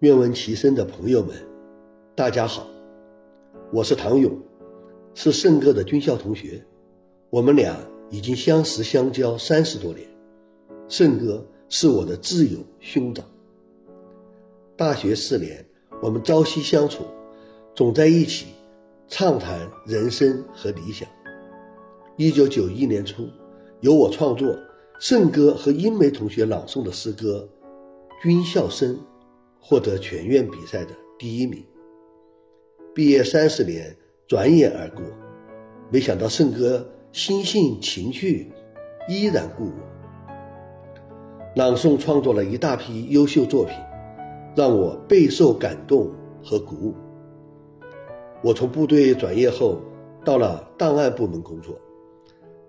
愿闻其声的朋友们，大家好，我是唐勇，是圣哥的军校同学，我们俩已经相识相交三十多年。圣哥是我的挚友兄长，大学四年，我们朝夕相处，总在一起畅谈人生和理想。一九九一年初，由我创作，圣哥和英梅同学朗诵的诗歌《军校生》。获得全院比赛的第一名。毕业三十年转眼而过，没想到胜哥心性情趣依然故我。朗诵创作了一大批优秀作品，让我备受感动和鼓舞。我从部队转业后，到了档案部门工作。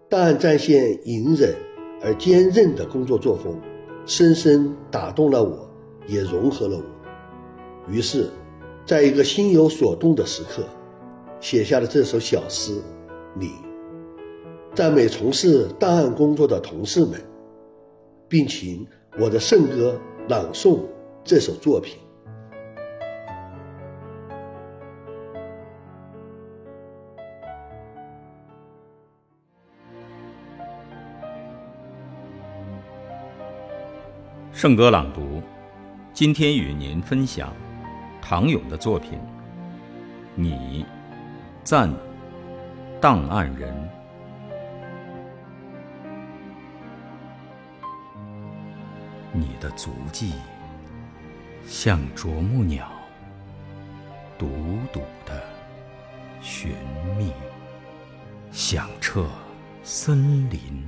档案战线隐忍而坚韧的工作作风，深深打动了我。也融合了我，于是，在一个心有所动的时刻，写下了这首小诗《你》，赞美从事档案工作的同事们，并请我的圣歌朗诵这首作品。圣歌朗读。今天与您分享唐勇的作品《你赞档案人》。你的足迹像啄木鸟，独独的寻觅，响彻森林。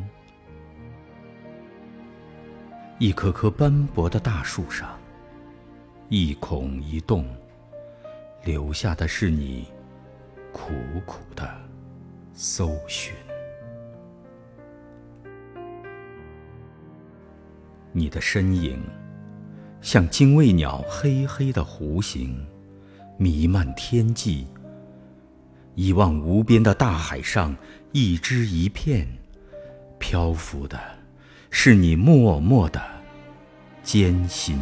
一棵棵斑驳的大树上。一孔一洞，留下的是你苦苦的搜寻。你的身影像精卫鸟黑黑的弧形，弥漫天际。一望无边的大海上，一只一片，漂浮的是你默默的艰辛。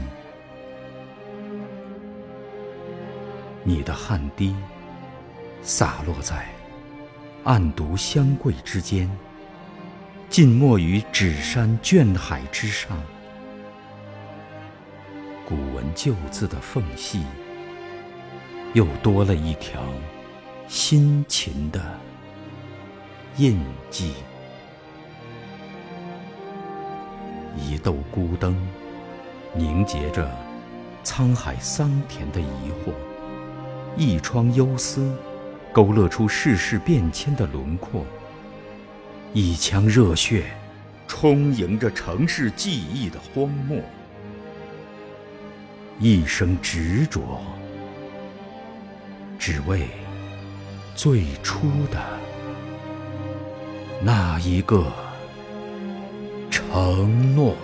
你的汗滴洒落在暗读香柜之间，浸没于纸山卷海之上。古文旧字的缝隙，又多了一条辛勤的印记。一斗孤灯，凝结着沧海桑田的疑惑。一窗幽思，勾勒出世事变迁的轮廓；一腔热血，充盈着城市记忆的荒漠；一生执着，只为最初的那一个承诺。